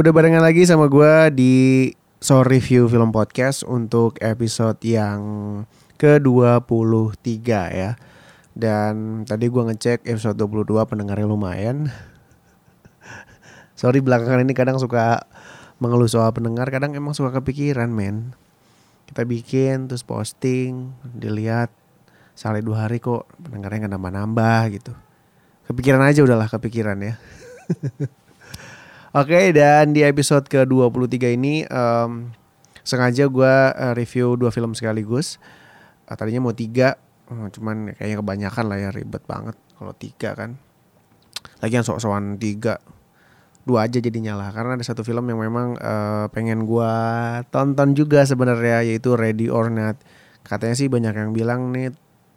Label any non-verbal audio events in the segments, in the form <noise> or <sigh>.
Udah barengan lagi sama gue di So Review Film Podcast untuk episode yang ke-23 ya. Dan tadi gue ngecek episode 22 pendengarnya lumayan. Sorry belakangan ini kadang suka mengeluh soal pendengar, kadang emang suka kepikiran men. Kita bikin terus posting, dilihat sekali dua hari kok pendengarnya nggak nambah-nambah gitu. Kepikiran aja udahlah kepikiran ya. <laughs> Oke dan di episode ke-23 ini um, sengaja gue uh, review dua film sekaligus. Uh, tadinya mau tiga, uh, cuman kayaknya kebanyakan lah ya ribet banget kalau tiga kan. Lagi yang sok-sokan tiga, dua aja jadinya lah. Karena ada satu film yang memang uh, pengen gue tonton juga sebenarnya yaitu Ready or Not. Katanya sih banyak yang bilang nih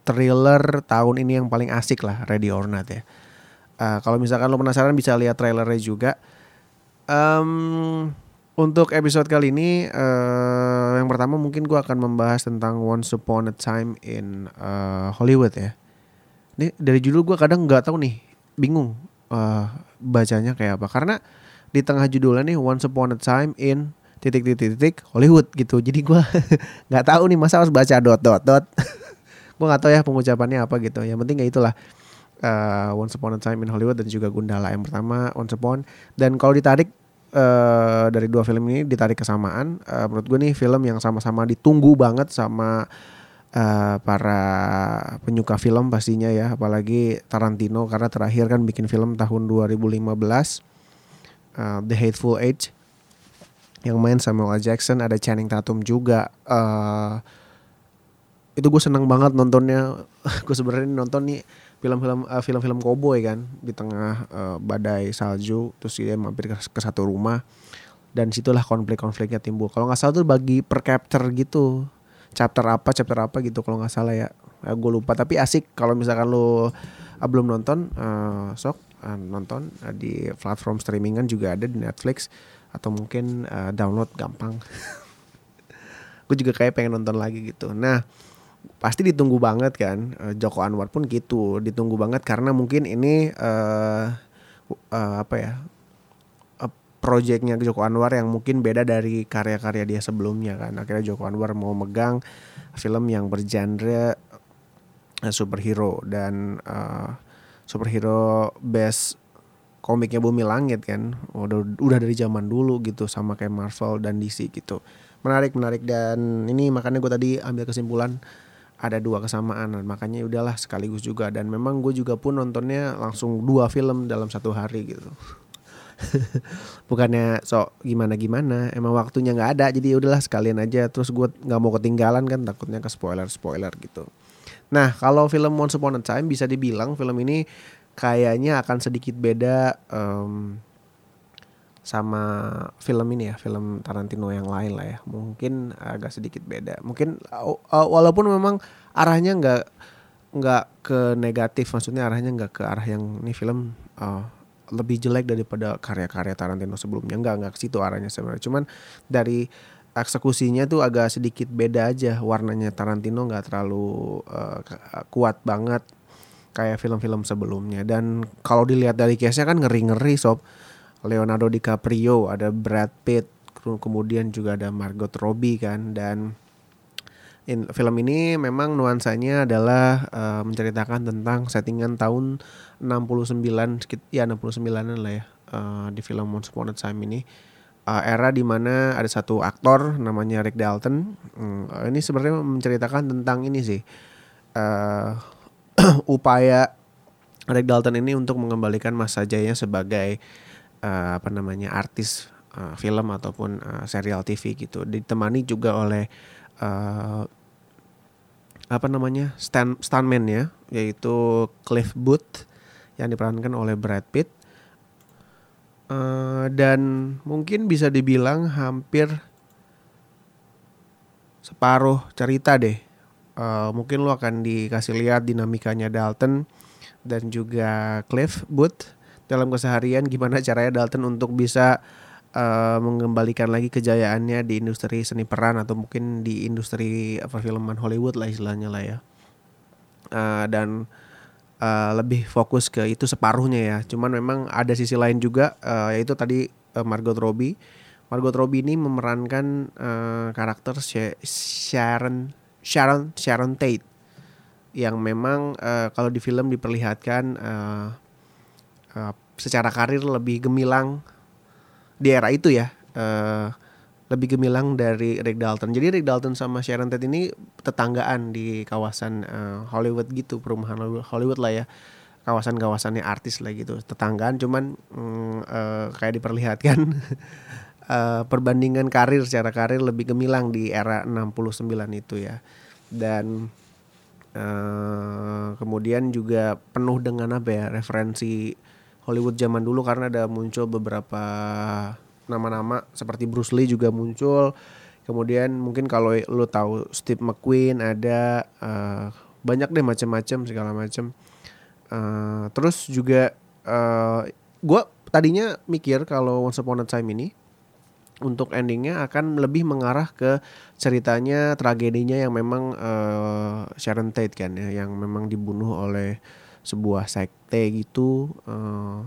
thriller tahun ini yang paling asik lah Ready or Not ya. Uh, kalau misalkan lo penasaran bisa lihat trailernya juga. Um, untuk episode kali ini uh, yang pertama mungkin gue akan membahas tentang Once Upon a Time in uh, Hollywood ya. Ini dari judul gue kadang nggak tahu nih, bingung uh, bacanya kayak apa. Karena di tengah judulnya nih Once Upon a Time in titik-titik-titik Hollywood gitu. Jadi gue <laughs> nggak tahu nih masa harus baca dot dot dot. <laughs> gue nggak tahu ya pengucapannya apa gitu. Yang penting ya itulah uh, Once Upon a Time in Hollywood dan juga Gundala yang pertama Once Upon dan kalau ditarik uh, dari dua film ini ditarik kesamaan uh, menurut gue nih film yang sama-sama ditunggu banget sama uh, para penyuka film pastinya ya apalagi Tarantino karena terakhir kan bikin film tahun 2015 uh, The Hateful Eight yang main Samuel L. Jackson ada Channing Tatum juga uh, itu gue seneng banget nontonnya <laughs> gue sebenarnya nonton nih film-film uh, film-film koboi kan di tengah uh, badai salju terus dia mampir ke, ke satu rumah dan situlah konflik-konfliknya timbul. Kalau nggak salah tuh bagi per chapter gitu chapter apa chapter apa gitu kalau nggak salah ya, ya gue lupa tapi asik. Kalau misalkan lo uh, belum nonton uh, sok uh, nonton uh, di platform streamingan juga ada di Netflix atau mungkin uh, download gampang. <laughs> Gue juga kayak pengen nonton lagi gitu. Nah pasti ditunggu banget kan uh, Joko Anwar pun gitu ditunggu banget karena mungkin ini uh, uh, apa ya uh, proyeknya Joko Anwar yang mungkin beda dari karya-karya dia sebelumnya kan. Akhirnya Joko Anwar mau megang film yang bergenre superhero dan uh, superhero best komiknya Bumi Langit kan. Udah udah dari zaman dulu gitu sama kayak Marvel dan DC gitu. Menarik menarik dan ini makanya gue tadi ambil kesimpulan ada dua kesamaan makanya ya udahlah sekaligus juga. Dan memang gue juga pun nontonnya langsung dua film dalam satu hari gitu. <laughs> Bukannya sok gimana gimana emang waktunya nggak ada jadi ya udahlah sekalian aja. Terus gue nggak mau ketinggalan kan takutnya ke spoiler spoiler gitu. Nah kalau film Once Upon a Time bisa dibilang film ini kayaknya akan sedikit beda um, sama film ini ya film Tarantino yang lain lah ya. Mungkin agak sedikit beda. Mungkin uh, walaupun memang arahnya nggak nggak ke negatif maksudnya arahnya nggak ke arah yang ini film uh, lebih jelek daripada karya-karya Tarantino sebelumnya. Nggak nggak ke situ arahnya sebenarnya. Cuman dari eksekusinya tuh agak sedikit beda aja. Warnanya Tarantino nggak terlalu uh, kuat banget kayak film-film sebelumnya. Dan kalau dilihat dari case-nya kan ngeri-ngeri sob Leonardo DiCaprio, ada Brad Pitt, kemudian juga ada Margot Robbie kan dan in, film ini memang nuansanya adalah uh, menceritakan tentang settingan tahun 69 ya 69-an lah ya uh, di film Once Upon a Time ini. Uh, era di mana ada satu aktor namanya Rick Dalton. Uh, ini sebenarnya menceritakan tentang ini sih uh, <clears throat> upaya Rick Dalton ini untuk mengembalikan masa jaya sebagai uh, apa namanya artis uh, film ataupun uh, serial TV gitu. Ditemani juga oleh uh, apa namanya stand stuntman ya yaitu Cliff Booth yang diperankan oleh Brad Pitt. Uh, dan mungkin bisa dibilang hampir separuh cerita deh. Uh, mungkin lo akan dikasih lihat dinamikanya Dalton dan juga Cliff Booth dalam keseharian gimana caranya Dalton untuk bisa uh, mengembalikan lagi kejayaannya di industri seni peran atau mungkin di industri perfilman Hollywood lah istilahnya lah ya. Uh, dan uh, lebih fokus ke itu separuhnya ya. Cuman memang ada sisi lain juga uh, yaitu tadi uh, Margot Robbie. Margot Robbie ini memerankan uh, karakter Sharon Sharon Sharon Tate. Yang memang uh, kalau di film diperlihatkan uh, uh, secara karir lebih gemilang di era itu ya. Uh, lebih gemilang dari Rick Dalton. Jadi Rick Dalton sama Sharon Tate ini tetanggaan di kawasan uh, Hollywood gitu, perumahan Hollywood lah ya. Kawasan-kawasannya artis lah gitu. Tetanggaan cuman mm, uh, kayak diperlihatkan uh, <laughs> perbandingan karir secara karir lebih gemilang di era 69 itu ya. Dan uh, kemudian juga penuh dengan apa ya referensi Hollywood zaman dulu karena ada muncul beberapa nama-nama seperti Bruce Lee juga muncul. Kemudian mungkin kalau lo tahu Steve McQueen ada uh, banyak deh macam-macam segala macam. Uh, terus juga uh, gue tadinya mikir kalau Once Upon a Time ini untuk endingnya akan lebih mengarah ke ceritanya tragedinya yang memang uh, Sharon Tate kan ya yang memang dibunuh oleh sebuah sekte gitu uh,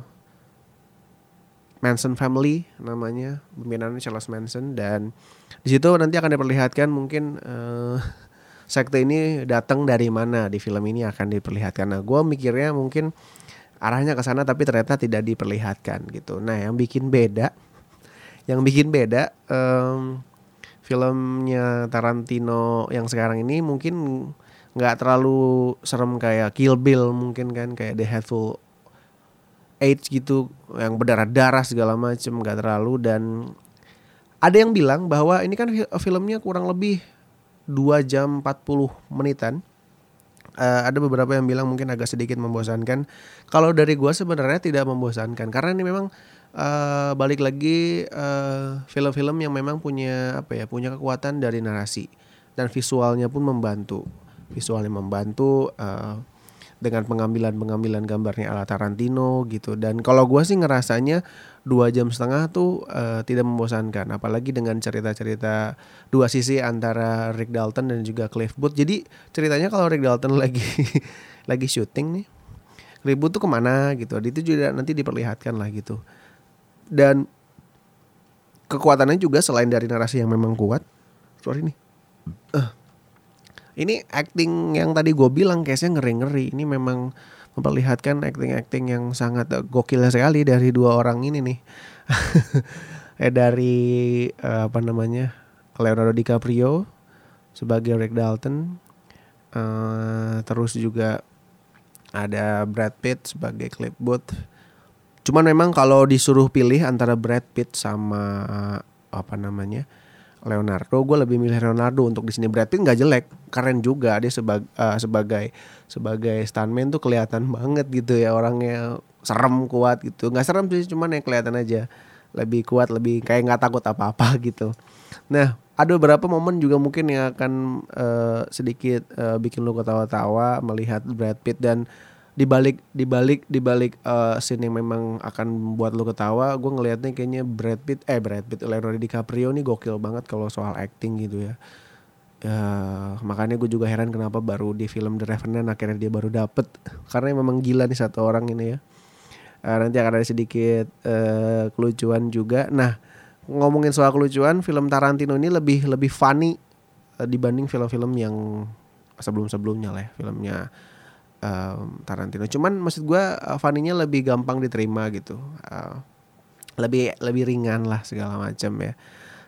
Manson Family namanya pembinaannya Charles Manson dan di situ nanti akan diperlihatkan mungkin uh, <laughs> sekte ini datang dari mana di film ini akan diperlihatkan. Nah, gue mikirnya mungkin arahnya ke sana tapi ternyata tidak diperlihatkan gitu. Nah, yang bikin beda, <laughs> yang bikin beda um, filmnya Tarantino yang sekarang ini mungkin nggak terlalu serem kayak Kill Bill mungkin kan kayak The Hateful AIDS gitu yang berdarah-darah segala macem gak terlalu dan ada yang bilang bahwa ini kan filmnya kurang lebih 2 jam 40 menitan. Uh, ada beberapa yang bilang mungkin agak sedikit membosankan. Kalau dari gua sebenarnya tidak membosankan karena ini memang uh, balik lagi eh, film-film uh, yang memang punya apa ya punya kekuatan dari narasi dan visualnya pun membantu. Visualnya membantu. Uh, dengan pengambilan-pengambilan gambarnya ala Tarantino gitu. Dan kalau gue sih ngerasanya dua jam setengah tuh uh, tidak membosankan. Apalagi dengan cerita-cerita dua sisi antara Rick Dalton dan juga Cliff Booth. Jadi ceritanya kalau Rick Dalton <laughs> lagi lagi syuting nih Cliff Booth tuh ke mana gitu. Itu juga nanti diperlihatkan lah gitu. Dan kekuatannya juga selain dari narasi yang memang kuat sorry nih. Uh, ini acting yang tadi gue bilang case-nya ngeri-ngeri. Ini memang memperlihatkan acting-acting yang sangat gokil sekali dari dua orang ini nih. <laughs> eh dari uh, apa namanya? Leonardo DiCaprio sebagai Rick Dalton. Uh, terus juga ada Brad Pitt sebagai Cliff Booth. Cuman memang kalau disuruh pilih antara Brad Pitt sama apa namanya? Leonardo gue lebih milih Leonardo untuk di sini. Brad Pitt nggak jelek keren juga. Dia sebagai uh, sebagai sebagai stuntman tuh kelihatan banget gitu ya orangnya. Serem kuat gitu. Nggak serem sih cuman yang kelihatan aja lebih kuat lebih kayak nggak takut apa apa <laughs> gitu. Nah ada beberapa momen juga mungkin yang akan uh, sedikit uh, bikin lo ketawa-tawa melihat Brad Pitt dan di balik di balik di balik uh, scene yang memang akan membuat lu ketawa gue ngelihatnya kayaknya Brad Pitt eh Brad Pitt Leonardo DiCaprio nih gokil banget kalau soal acting gitu ya. Uh, makanya gue juga heran kenapa baru di film The Revenant akhirnya dia baru dapet. Karena memang gila nih satu orang ini ya. Uh, nanti akan ada sedikit uh, kelucuan juga. Nah ngomongin soal kelucuan film Tarantino ini lebih lebih funny uh, dibanding film-film yang sebelum-sebelumnya lah ya, filmnya um, Tarantino. Cuman maksud gue uh, funny-nya lebih gampang diterima gitu. Uh, lebih lebih ringan lah segala macam ya.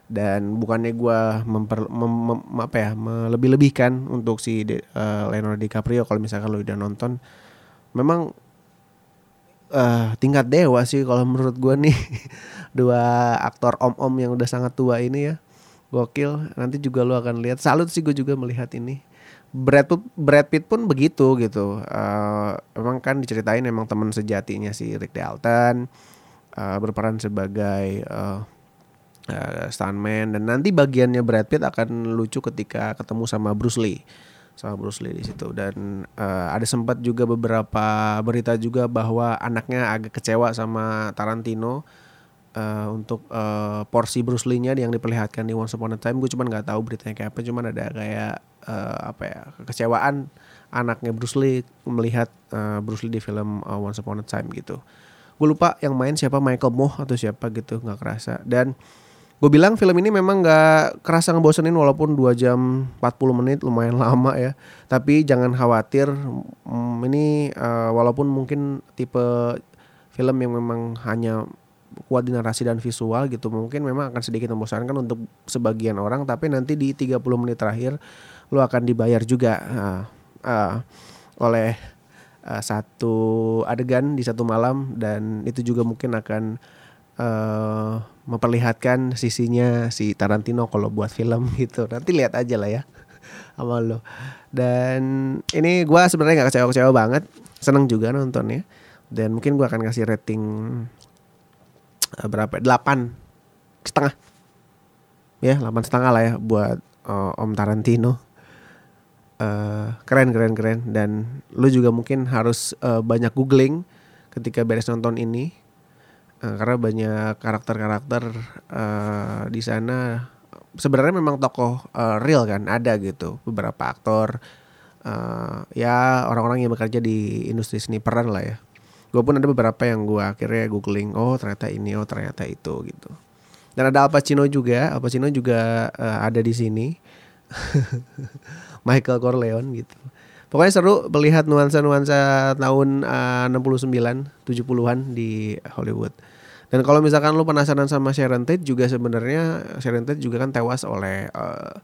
Dan bukannya gue memper mem, mem, apa ya melebih-lebihkan untuk si uh, Leonardo DiCaprio kalau misalkan lo udah nonton, memang uh, tingkat dewa sih kalau menurut gue nih <laughs> dua aktor om-om yang udah sangat tua ini ya gokil nanti juga lo akan lihat salut sih gue juga melihat ini Brad Pitt, Brad Pitt pun begitu gitu. Uh, emang kan diceritain emang teman sejatinya si Rick Dalton uh, berperan sebagai uh, uh, stuntman. Dan nanti bagiannya Brad Pitt akan lucu ketika ketemu sama Bruce Lee sama Bruce Lee di situ. Dan uh, ada sempat juga beberapa berita juga bahwa anaknya agak kecewa sama Tarantino uh, untuk uh, porsi Bruce Lee-nya yang diperlihatkan di Once Upon a Time. Gue cuma nggak tahu beritanya kayak apa cuman ada kayak uh, apa ya kekecewaan anaknya Bruce Lee melihat uh, Bruce Lee di film uh, Once Upon a Time gitu. Gue lupa yang main siapa Michael Moh atau siapa gitu nggak kerasa. Dan gue bilang film ini memang nggak kerasa ngebosenin walaupun 2 jam 40 menit lumayan <laughs> lama ya. Tapi jangan khawatir mm, ini uh, walaupun mungkin tipe film yang memang hanya kuat di narasi dan visual gitu mungkin memang akan sedikit membosankan untuk sebagian orang tapi nanti di 30 menit terakhir lo akan dibayar juga uh, uh, oleh uh, satu adegan di satu malam dan itu juga mungkin akan uh, memperlihatkan sisinya si Tarantino kalau buat film <laughs> gitu. Nanti lihat aja lah ya sama lo. Dan ini gue sebenarnya nggak kecewa-kecewa banget, seneng juga nontonnya. Dan mungkin gue akan kasih rating berapa? Delapan setengah. Ya, delapan setengah lah ya buat uh, Om Tarantino. Uh, keren keren keren. Dan lu juga mungkin harus uh, banyak googling ketika beres nonton ini. Uh, karena banyak karakter-karakter uh, di sana sebenarnya memang tokoh uh, real kan ada gitu. Beberapa aktor uh, ya orang-orang yang bekerja di industri seni peran lah ya gue pun ada beberapa yang gue akhirnya googling oh ternyata ini oh ternyata itu gitu dan ada Al Pacino juga Al Pacino juga uh, ada di sini <laughs> Michael Corleone gitu. Pokoknya seru melihat nuansa-nuansa tahun uh, 69, 70-an di Hollywood. Dan kalau misalkan lu penasaran sama Sharon Tate juga sebenarnya Sharon Tate juga kan tewas oleh uh,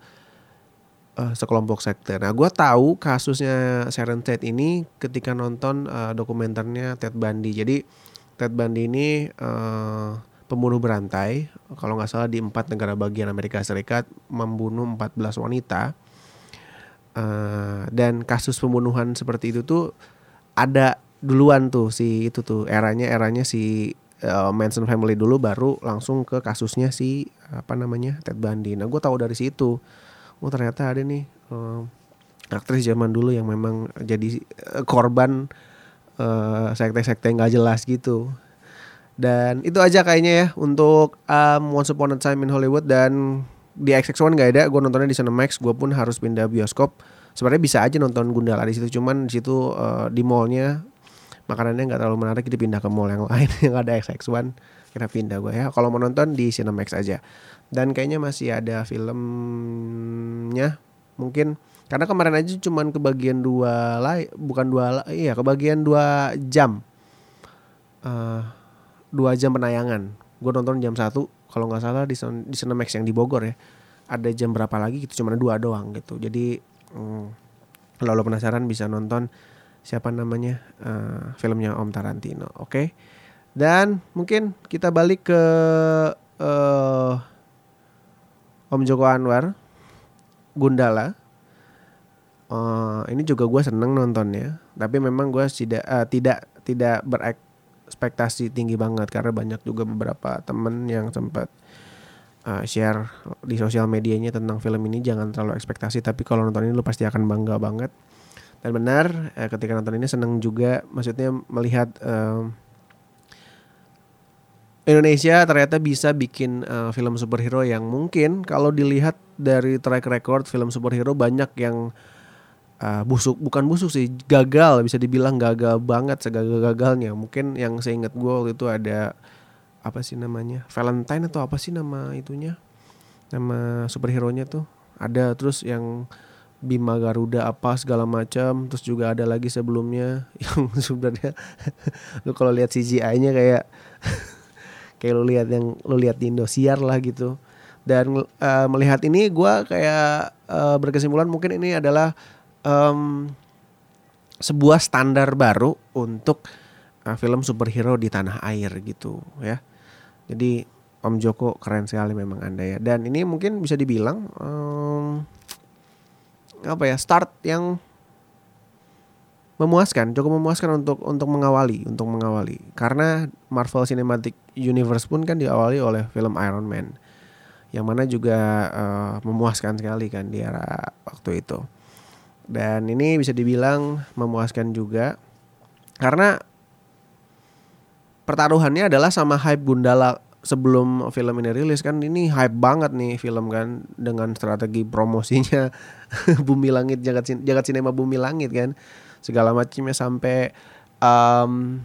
uh, sekelompok sekte. Nah, gue tahu kasusnya Sharon Tate ini ketika nonton uh, dokumenternya Ted Bundy. Jadi Ted Bundy ini uh, pembunuh berantai, kalau nggak salah di empat negara bagian Amerika Serikat membunuh 14 wanita Uh, dan kasus pembunuhan seperti itu tuh ada duluan tuh si itu tuh eranya eranya si uh, Manson family dulu baru langsung ke kasusnya si apa namanya Ted Bundy. Nah gue tahu dari situ, oh ternyata ada nih uh, aktris zaman dulu yang memang jadi uh, korban uh, sekte-sekte nggak jelas gitu. Dan itu aja kayaknya ya untuk um, Once Upon a Time in Hollywood dan di XX1 gak ada gue nontonnya di Cinemax gue pun harus pindah bioskop. Sebenarnya bisa aja nonton Gundala di situ cuman di situ uh, di mallnya makanannya nggak terlalu menarik jadi pindah ke mall yang lain <laughs> yang ada XX1 kira pindah gue ya kalau mau nonton di Cinemax aja dan kayaknya masih ada filmnya. Mungkin karena kemarin aja cuman kebagian dua lah bukan dua iya kebagian dua jam. Uh, dua jam penayangan. Gue nonton jam satu kalau nggak salah di di Cinemax yang di Bogor ya. Ada jam berapa lagi gitu cuma dua doang gitu. Jadi hmm, kalau lo penasaran bisa nonton siapa namanya uh, filmnya Om Tarantino oke? Okay? dan mungkin kita balik ke uh, Om Joko Anwar Gundala. Uh, ini juga gue seneng nontonnya tapi memang gue tidak uh, tidak tidak berek ekspektasi tinggi banget karena banyak juga beberapa temen yang sempat uh, share di sosial medianya tentang film ini. Jangan terlalu ekspektasi tapi kalau nonton ini lu pasti akan bangga banget. Dan benar uh, ketika nonton ini seneng juga maksudnya melihat uh, Indonesia ternyata bisa bikin uh, film superhero yang mungkin kalau dilihat dari track record film superhero banyak yang uh, busuk bukan busuk sih gagal bisa dibilang gagal banget segagal-gagalnya. Mungkin yang saya ingat gue waktu itu ada apa sih namanya Valentine atau apa sih nama itunya nama superhero nya tuh. Ada terus yang Bima Garuda apa segala macam terus juga ada lagi sebelumnya <laughs> yang sebenarnya <laughs> lu kalau lihat CGI-nya kayak kayak lu lihat yang lu lihat di Indosiar lah gitu dan uh, melihat ini gue kayak uh, berkesimpulan mungkin ini adalah um, sebuah standar baru untuk uh, film superhero di tanah air gitu ya. Jadi Om Joko keren sekali memang anda ya. Dan ini mungkin bisa dibilang um, apa ya start yang memuaskan, cukup memuaskan untuk untuk mengawali, untuk mengawali. Karena Marvel Cinematic Universe pun kan diawali oleh film Iron Man, yang mana juga uh, memuaskan sekali kan di era waktu itu. Dan ini bisa dibilang memuaskan juga karena pertaruhannya adalah sama hype Gundala sebelum film ini rilis kan ini hype banget nih film kan dengan strategi promosinya <laughs> Bumi Langit jagat jagat sinema Bumi Langit kan segala macamnya sampai um,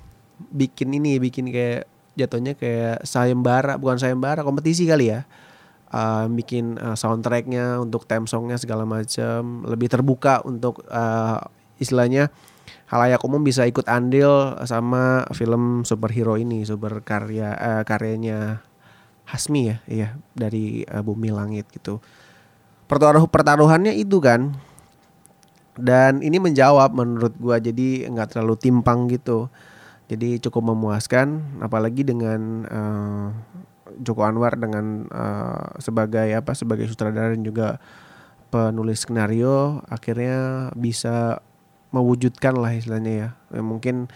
bikin ini bikin kayak jatuhnya kayak sayembara bukan sayembara kompetisi kali ya. Uh, bikin uh, soundtracknya untuk theme songnya segala macam lebih terbuka untuk uh, istilahnya halayak umum bisa ikut andil sama film superhero ini super karya uh, karyanya Hasmi ya iya dari uh, Bumi Langit gitu. Pertaruh pertaruhannya itu kan dan ini menjawab menurut gua jadi nggak terlalu timpang gitu. Jadi cukup memuaskan apalagi dengan uh, Joko Anwar dengan uh, sebagai apa sebagai sutradara dan juga penulis skenario akhirnya bisa mewujudkan lah istilahnya ya, ya mungkin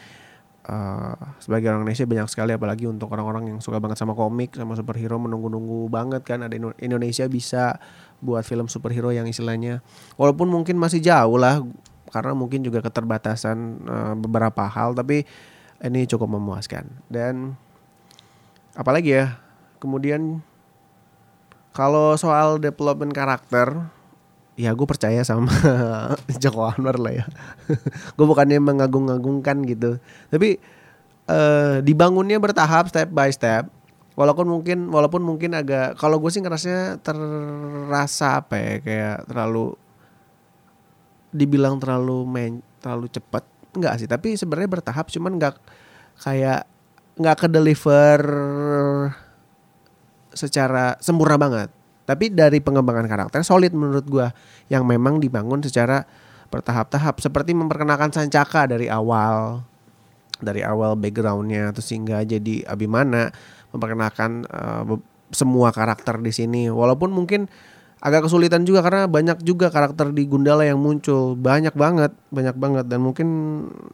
uh, sebagai orang Indonesia banyak sekali apalagi untuk orang-orang yang suka banget sama komik sama superhero menunggu-nunggu banget kan ada Indonesia bisa buat film superhero yang istilahnya. Walaupun mungkin masih jauh lah karena mungkin juga keterbatasan uh, beberapa hal tapi ini cukup memuaskan. Dan apalagi ya kemudian kalau soal development karakter ya gue percaya sama <laughs> Joko Anwar lah ya. <laughs> Gue bukannya mengagung-agungkan gitu. Tapi uh, dibangunnya bertahap step by step walaupun mungkin walaupun mungkin agak kalau gue sih ngerasanya terasa apa ya kayak terlalu dibilang terlalu main terlalu cepat enggak sih. Tapi sebenarnya bertahap cuman enggak kayak nggak ke deliver secara sempurna banget. Tapi dari pengembangan karakter solid menurut gue yang memang dibangun secara bertahap-tahap. Seperti memperkenalkan Sancaka dari awal dari awal backgroundnya terus hingga jadi Abimana memperkenalkan uh, semua karakter di sini. Walaupun mungkin agak kesulitan juga karena banyak juga karakter di Gundala yang muncul. Banyak banget banyak banget. Dan mungkin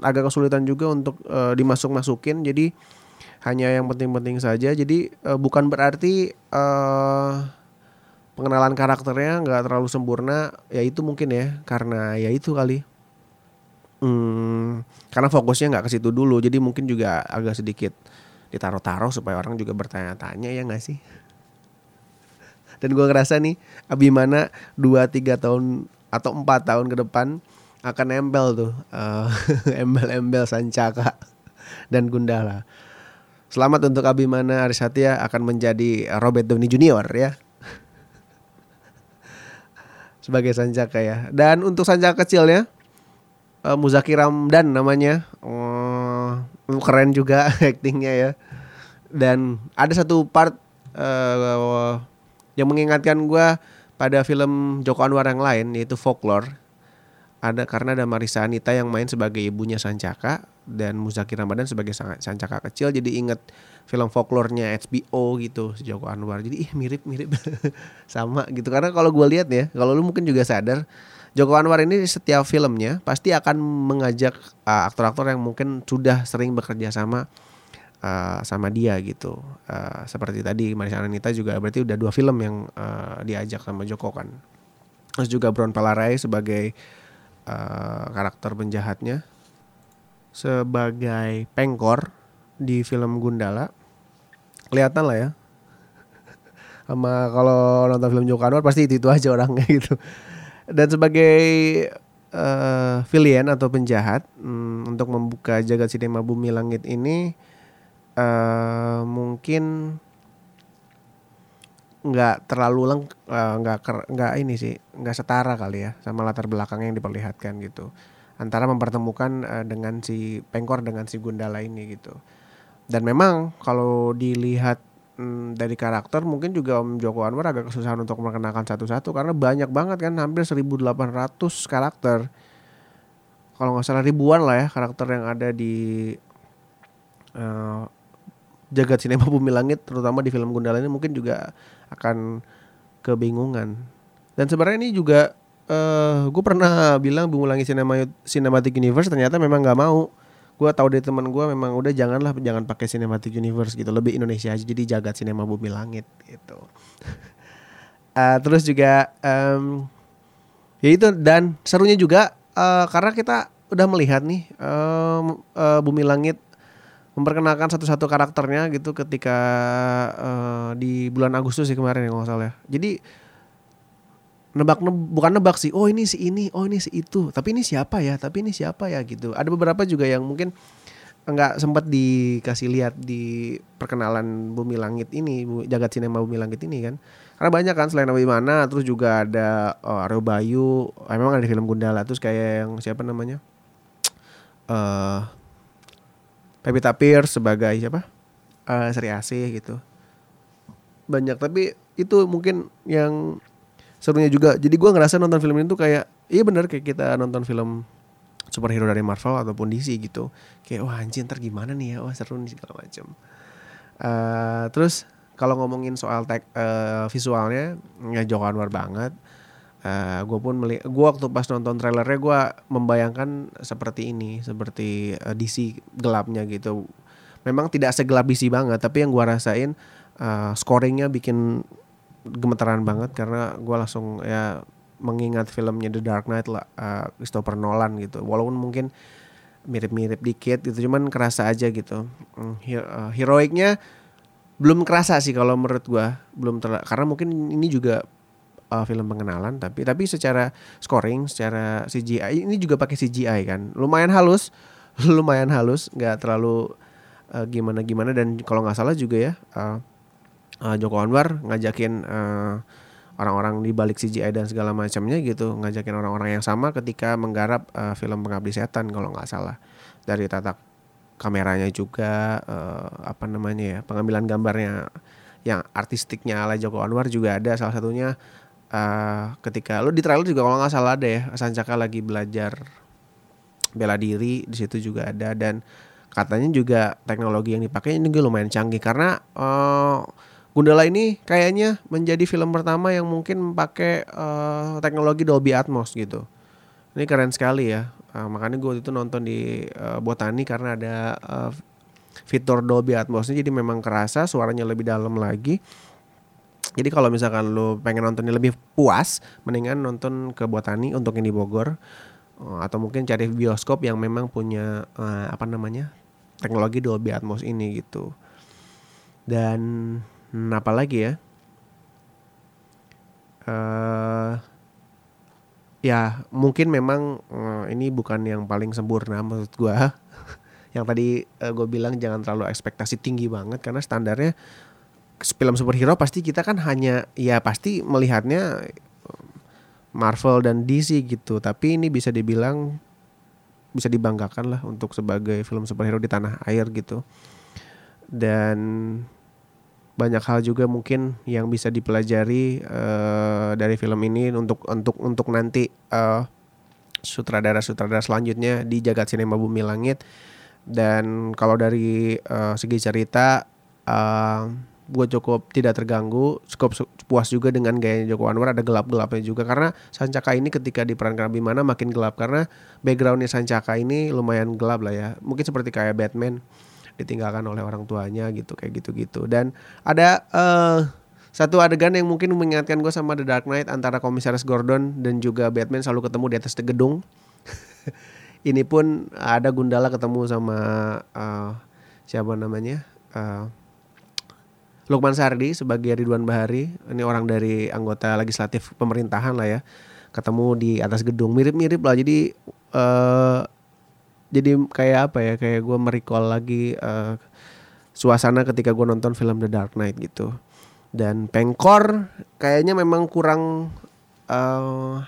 agak kesulitan juga untuk uh, dimasuk-masukin. Jadi hanya yang penting-penting saja. Jadi uh, bukan berarti uh, pengenalan karakternya nggak terlalu sempurna. Ya itu mungkin ya karena ya itu kali. Hmm, karena fokusnya nggak ke situ dulu. Jadi mungkin juga agak sedikit ditaruh-taruh supaya orang juga bertanya-tanya ya nggak sih dan gue ngerasa nih Abimana 2-3 tahun atau empat tahun ke depan akan embel tuh uh, <laughs> embel-embel Sancaka dan Gundala Selamat untuk Abimana Arisatya akan menjadi Robert Downey Junior ya <laughs> sebagai Sanjaka ya. Dan untuk Sanjaka kecilnya uh, Muzaki Ramdan namanya. Uh, keren juga <laughs> aktingnya ya. Dan ada satu part uh, yang mengingatkan gue pada film Joko Anwar yang lain yaitu Folklore. Ada karena ada Marisa Anita yang main sebagai ibunya Sancaka dan Muzaki Ramadan sebagai Sancaka kecil jadi inget film folklore-nya HBO gitu si Joko Anwar. Jadi ih mirip-mirip <laughs> sama gitu. Karena kalau gue lihat ya, kalau lu mungkin juga sadar Joko Anwar ini setiap filmnya pasti akan mengajak uh, aktor-aktor yang mungkin sudah sering bekerja sama uh, sama dia gitu. Uh, seperti tadi Marisa Anita juga berarti udah dua film yang uh, diajak sama Joko kan. Terus juga Brown Palarai sebagai uh, karakter penjahatnya sebagai pengkor di film Gundala kelihatan lah ya <laughs> sama kalau nonton film Joko Anwar pasti itu itu aja orangnya gitu dan sebagai uh, villain atau penjahat um, untuk membuka jagat sinema bumi langit ini uh, mungkin nggak terlalu leng uh, nggak nggak ini sih nggak setara kali ya sama latar belakang yang diperlihatkan gitu. Antara mempertemukan uh, dengan si Pengkor dengan si Gundala ini gitu. Dan memang kalau dilihat hmm, dari karakter mungkin juga Om Joko Anwar agak kesusahan untuk memperkenalkan satu-satu. Karena banyak banget kan hampir 1800 karakter. Kalau nggak salah ribuan lah ya karakter yang ada di uh, jagat sinema bumi langit terutama di film Gundala ini mungkin juga akan kebingungan. Dan sebenarnya ini juga uh, gue pernah bilang bumi langit sinema cinematic universe ternyata memang nggak mau gue tahu dari teman gue memang udah janganlah jangan pakai cinematic universe gitu. Lebih Indonesia aja jadi jagat sinema bumi langit gitu. Uh, <laughs> terus juga um, ya itu dan serunya juga uh, karena kita udah melihat nih um, uh, bumi langit memperkenalkan satu-satu karakternya gitu ketika uh, di bulan Agustus sih kemarin ya nggak salah ya. Jadi nebak nebak bukan nebak sih oh ini si ini oh ini si itu tapi ini siapa ya tapi ini siapa ya gitu ada beberapa juga yang mungkin nggak sempat dikasih lihat di perkenalan Bumi Langit ini, jagat sinema Bumi Langit ini kan. Karena banyak kan selain Mana, terus juga ada uh, Aryo Bayu, memang ada film Gundala, terus kayak yang siapa namanya? Eh uh, Pevita Pierce sebagai siapa? Uh, Sri Asih gitu. Banyak tapi itu mungkin yang serunya juga. Jadi gua ngerasa nonton film ini tuh kayak iya bener kayak kita nonton film superhero dari Marvel ataupun DC gitu. Kayak wah anjir ntar gimana nih ya, wah seru nih segala macam. Uh, terus kalau ngomongin soal tag uh, visualnya ya Joko Anwar banget. Uh, gue pun melihat, gue waktu pas nonton trailernya gue membayangkan seperti ini, seperti uh, DC gelapnya gitu. Memang tidak segelap DC banget, tapi yang gue rasain uh, scoringnya bikin gemetaran banget karena gue langsung ya mengingat filmnya The Dark Knight lah, uh, Christopher Nolan gitu. Walaupun mungkin mirip-mirip dikit gitu, cuman kerasa aja gitu. Hmm, uh, heroiknya belum kerasa sih kalau menurut gua belum ter karena mungkin ini juga uh, film pengenalan tapi tapi secara scoring secara CGI ini juga pakai CGI kan lumayan halus <laughs> lumayan halus nggak terlalu uh, gimana gimana dan kalau nggak salah juga ya uh, uh, Joko Anwar ngajakin uh, orang-orang di balik CGI dan segala macamnya gitu ngajakin orang-orang yang sama ketika menggarap uh, film Pengabdi Setan kalau nggak salah. Dari tatak kameranya juga uh, apa namanya ya pengambilan gambarnya yang artistiknya ala Joko Anwar juga ada. Salah satunya uh, ketika lo di trailer juga kalau nggak salah ada ya Sancaka lagi belajar bela diri di situ juga ada. Dan katanya juga teknologi yang dipakai ini juga lumayan canggih karena uh, Gundala ini kayaknya menjadi film pertama yang mungkin pakai uh, teknologi Dolby Atmos gitu. Ini keren sekali ya. Uh, makanya gue itu nonton di uh, Botani karena ada uh, fitur Dolby Atmosnya jadi memang kerasa suaranya lebih dalam lagi. Jadi kalau misalkan lo pengen nontonnya lebih puas, mendingan nonton ke Botani untuk yang di Bogor uh, atau mungkin cari bioskop yang memang punya uh, apa namanya teknologi Dolby Atmos ini gitu. Dan hmm, apa lagi ya? Uh, ya mungkin memang uh, ini bukan yang paling sempurna menurut gue <laughs> yang tadi uh, eh, gue bilang jangan terlalu ekspektasi tinggi banget karena standarnya film superhero pasti kita kan hanya ya pasti melihatnya Marvel dan DC gitu. Tapi ini bisa dibilang bisa dibanggakan lah untuk sebagai film superhero di tanah air gitu. Dan banyak hal juga mungkin yang bisa dipelajari uh, dari film ini untuk untuk untuk nanti uh, sutradara-sutradara selanjutnya di jagat sinema bumi langit. Dan kalau dari uh, segi cerita uh, gue cukup tidak terganggu cukup puas juga dengan gaya Joko Anwar ada gelap-gelapnya juga. Karena Sancaka ini ketika diperankan Abimana makin gelap karena backgroundnya Sancaka ini lumayan gelap lah ya. Mungkin seperti kayak Batman ditinggalkan oleh orang tuanya gitu kayak gitu-gitu dan ada uh, satu adegan yang mungkin mengingatkan gue sama The Dark Knight antara Komisaris Gordon dan juga Batman selalu ketemu di atas gedung. <laughs> Ini pun ada Gundala ketemu sama uh, siapa namanya uh, Lukman Sardi sebagai Ridwan Bahari. Ini orang dari anggota legislatif pemerintahan lah ya. Ketemu di atas gedung mirip-mirip lah. Jadi uh, jadi kayak apa ya kayak gue merecall lagi uh, suasana ketika gue nonton film The Dark Knight gitu. Dan Pengkor kayaknya memang kurang uh,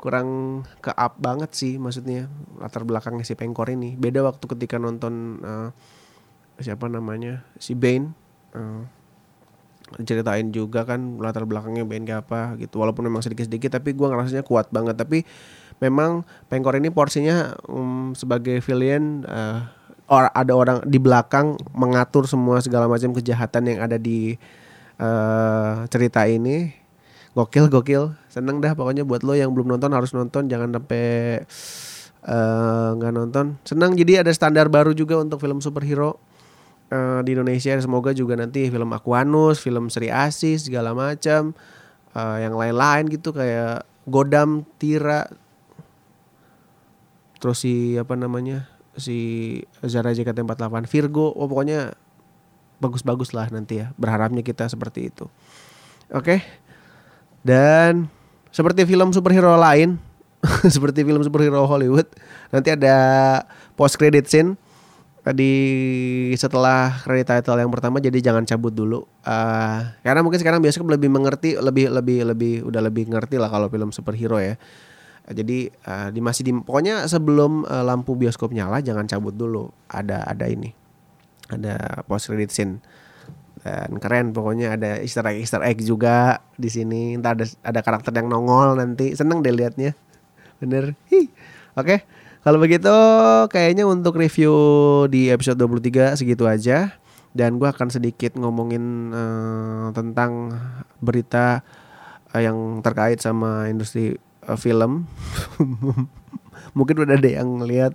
kurang ke up banget sih maksudnya latar belakangnya si Pengkor ini. Beda waktu ketika nonton uh, siapa namanya si Bane uh, ceritain juga kan latar belakangnya Bane kayak apa gitu. Walaupun memang sedikit-sedikit tapi gue ngerasanya kuat banget. Tapi memang Pengkor ini porsinya um, sebagai villain uh, or ada orang di belakang mengatur semua segala macam kejahatan yang ada di uh, cerita ini. Gokil gokil. Seneng dah pokoknya buat lo yang belum nonton harus nonton. Jangan sampai eh, nggak uh, nonton. Senang jadi ada standar baru juga untuk film superhero uh, di Indonesia. Semoga juga nanti film Aquanus film Sri Asih segala macam uh, yang lain-lain gitu. Kayak Godam Tira terus si apa namanya si Zara JKT48 Virgo oh pokoknya bagus-bagus lah nanti ya berharapnya kita seperti itu. Oke? Okay. dan seperti film superhero lain <laughs> seperti film superhero Hollywood nanti ada post credit scene. Tadi setelah credit title yang pertama jadi jangan cabut dulu. Uh, karena mungkin sekarang bioskop lebih mengerti lebih lebih lebih udah lebih ngerti lah kalau film superhero ya jadi uh, di masih di pokoknya sebelum uh, lampu bioskop nyala jangan cabut dulu. Ada ada ini. Ada post credit scene. Dan keren pokoknya ada Easter egg Easter egg juga di sini. Entar ada ada karakter yang nongol nanti. Seneng deh liatnya. Bener. Oke okay. Kalau begitu kayaknya untuk review di episode 23 segitu aja. Dan gue akan sedikit ngomongin uh, tentang berita uh, yang terkait sama industri uh, film. <laughs> Mungkin udah ada yang lihat.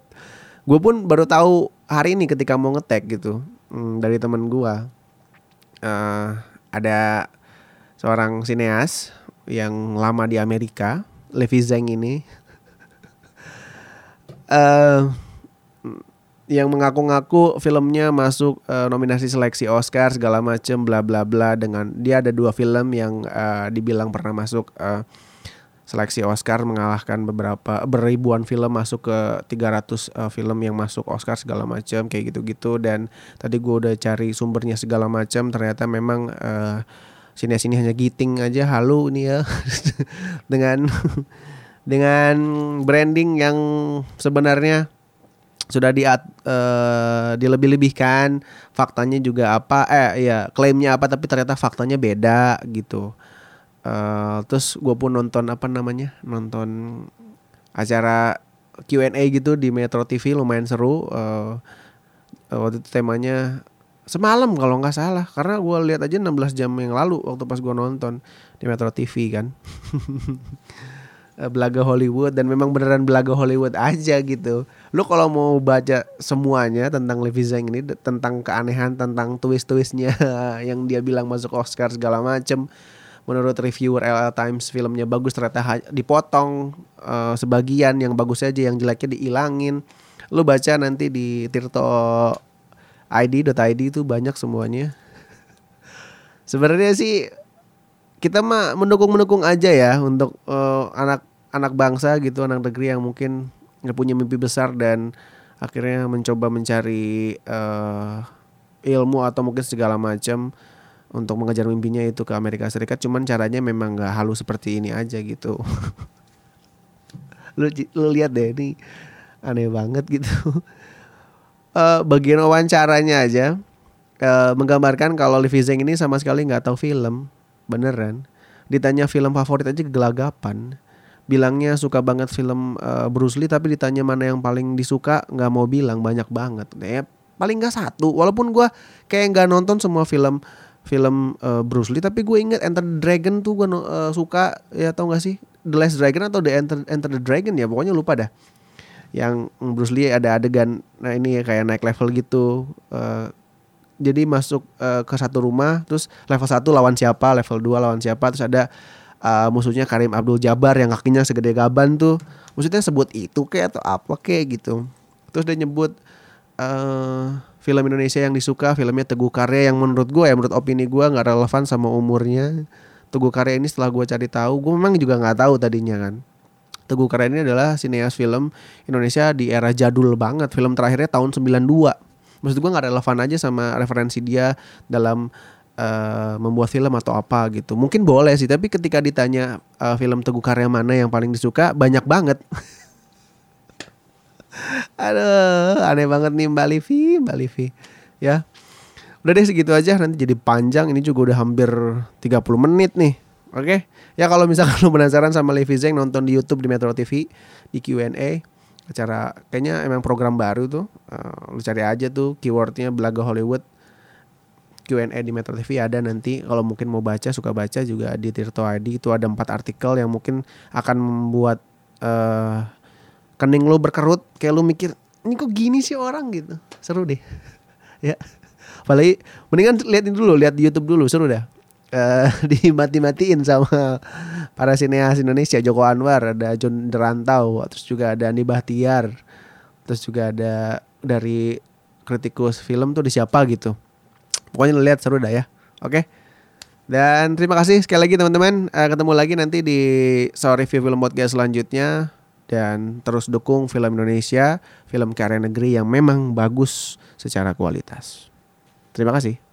Gue pun baru tahu hari ini ketika mau ngetek gitu hmm, dari temen gue. Uh, ada seorang sineas yang lama di Amerika, Levi Zhang ini uh, <laughs> yang mengaku-ngaku filmnya masuk uh, nominasi seleksi Oscar segala macem bla bla bla dengan dia ada dua film yang uh, dibilang pernah masuk uh, seleksi Oscar mengalahkan beberapa beribuan film masuk ke 300 uh, film yang masuk Oscar segala macam kayak gitu-gitu. Dan tadi gue udah cari sumbernya segala macam ternyata memang uh, sini sini hanya giting aja. Halu nih ya. <laughs> Dengan <laughs> dengan branding yang sebenarnya sudah di uh, dilebih-lebihkan. Faktanya juga apa eh ya klaimnya apa tapi ternyata faktanya beda gitu uh, terus gue pun nonton apa namanya nonton acara Q&A gitu di Metro TV lumayan seru uh, waktu itu temanya semalam kalau nggak salah karena gue lihat aja 16 jam yang lalu waktu pas gue nonton di Metro TV kan <laughs> belaga Hollywood dan memang beneran belaga Hollywood aja gitu. Lu kalau mau baca semuanya tentang Levi Zhang ini tentang keanehan, tentang twist-twistnya <laughs> yang dia bilang masuk Oscar segala macem. Menurut reviewer LL Times filmnya bagus ternyata dipotong uh, sebagian yang bagus aja yang jeleknya diilangin. Lu baca nanti di Tirto ID.id itu banyak semuanya. <laughs> Sebenarnya sih kita mah mendukung-mendukung aja ya untuk uh, anak anak bangsa gitu, anak negeri yang mungkin nggak punya mimpi besar dan akhirnya mencoba mencari uh, ilmu atau mungkin segala macam untuk mengejar mimpinya itu ke Amerika Serikat. Cuman caranya memang nggak halus seperti ini aja gitu. <laughs> lu lu lihat deh ini aneh banget gitu. uh, <laughs> bagian wawancaranya aja uh, menggambarkan kalau Livi Zeng ini sama sekali nggak tahu film beneran ditanya film favorit aja kegelagapan bilangnya suka banget film uh, Bruce Lee tapi ditanya mana yang paling disuka nggak mau bilang banyak banget ya paling nggak satu walaupun gue kayak nggak nonton semua film film uh, Bruce Lee tapi gue inget Enter the Dragon tuh gue uh, suka ya tau gak sih? The Last Dragon atau The Enter, Enter the Dragon ya pokoknya lupa dah. Yang Bruce Lee ada adegan nah ini ya kayak naik level gitu uh, jadi masuk uh, ke satu rumah terus level 1 lawan siapa level 2 lawan siapa terus ada uh, musuhnya Karim Abdul Jabbar yang kakinya segede gaban tuh. Maksudnya sebut itu kayak atau apa kayak gitu. Terus dia nyebut uh, film Indonesia yang disuka filmnya Teguh Karya yang menurut gue ya menurut opini gue nggak relevan sama umurnya. Teguh Karya ini setelah gue cari tahu gue memang juga nggak tahu tadinya kan. Teguh Karya ini adalah sineas film Indonesia di era jadul banget film terakhirnya tahun 92 maksud gue nggak relevan aja sama referensi dia dalam uh, membuat film atau apa gitu. Mungkin boleh sih tapi ketika ditanya uh, film Teguh Karya mana yang paling disuka banyak banget <laughs> Aduh, aneh banget nih Mbak Livi, Mbak Livi. Ya. Udah deh segitu aja nanti jadi panjang. Ini juga udah hampir 30 menit nih. Oke. Ya kalau misalkan <laughs> lo penasaran sama Livi Zeng nonton di YouTube di Metro TV di Q&A acara kayaknya emang program baru tuh uh, lu cari aja tuh keywordnya belaga Hollywood Q&A di Metro TV ada nanti kalau mungkin mau baca suka baca juga di Tirto ID itu ada empat artikel yang mungkin akan membuat uh, kening lu berkerut kayak lu mikir ini kok gini sih orang? gitu. Seru deh. <laughs> Ya. Apalagi mendingan liatin dulu lihat di YouTube dulu seru dah. Uh, <laughs> dimati-matiin sama para sineas Indonesia Joko Anwar ada John Derantau terus juga ada Andi Bahtiar terus juga ada dari kritikus film tuh di siapa gitu. Pokoknya lihat seru dah ya. Oke? Dan terima kasih sekali lagi teman-teman. Uh, ketemu lagi nanti di Sorry Review Film Podcast selanjutnya dan terus dukung film Indonesia, film karya negeri yang memang bagus secara kualitas. Terima kasih.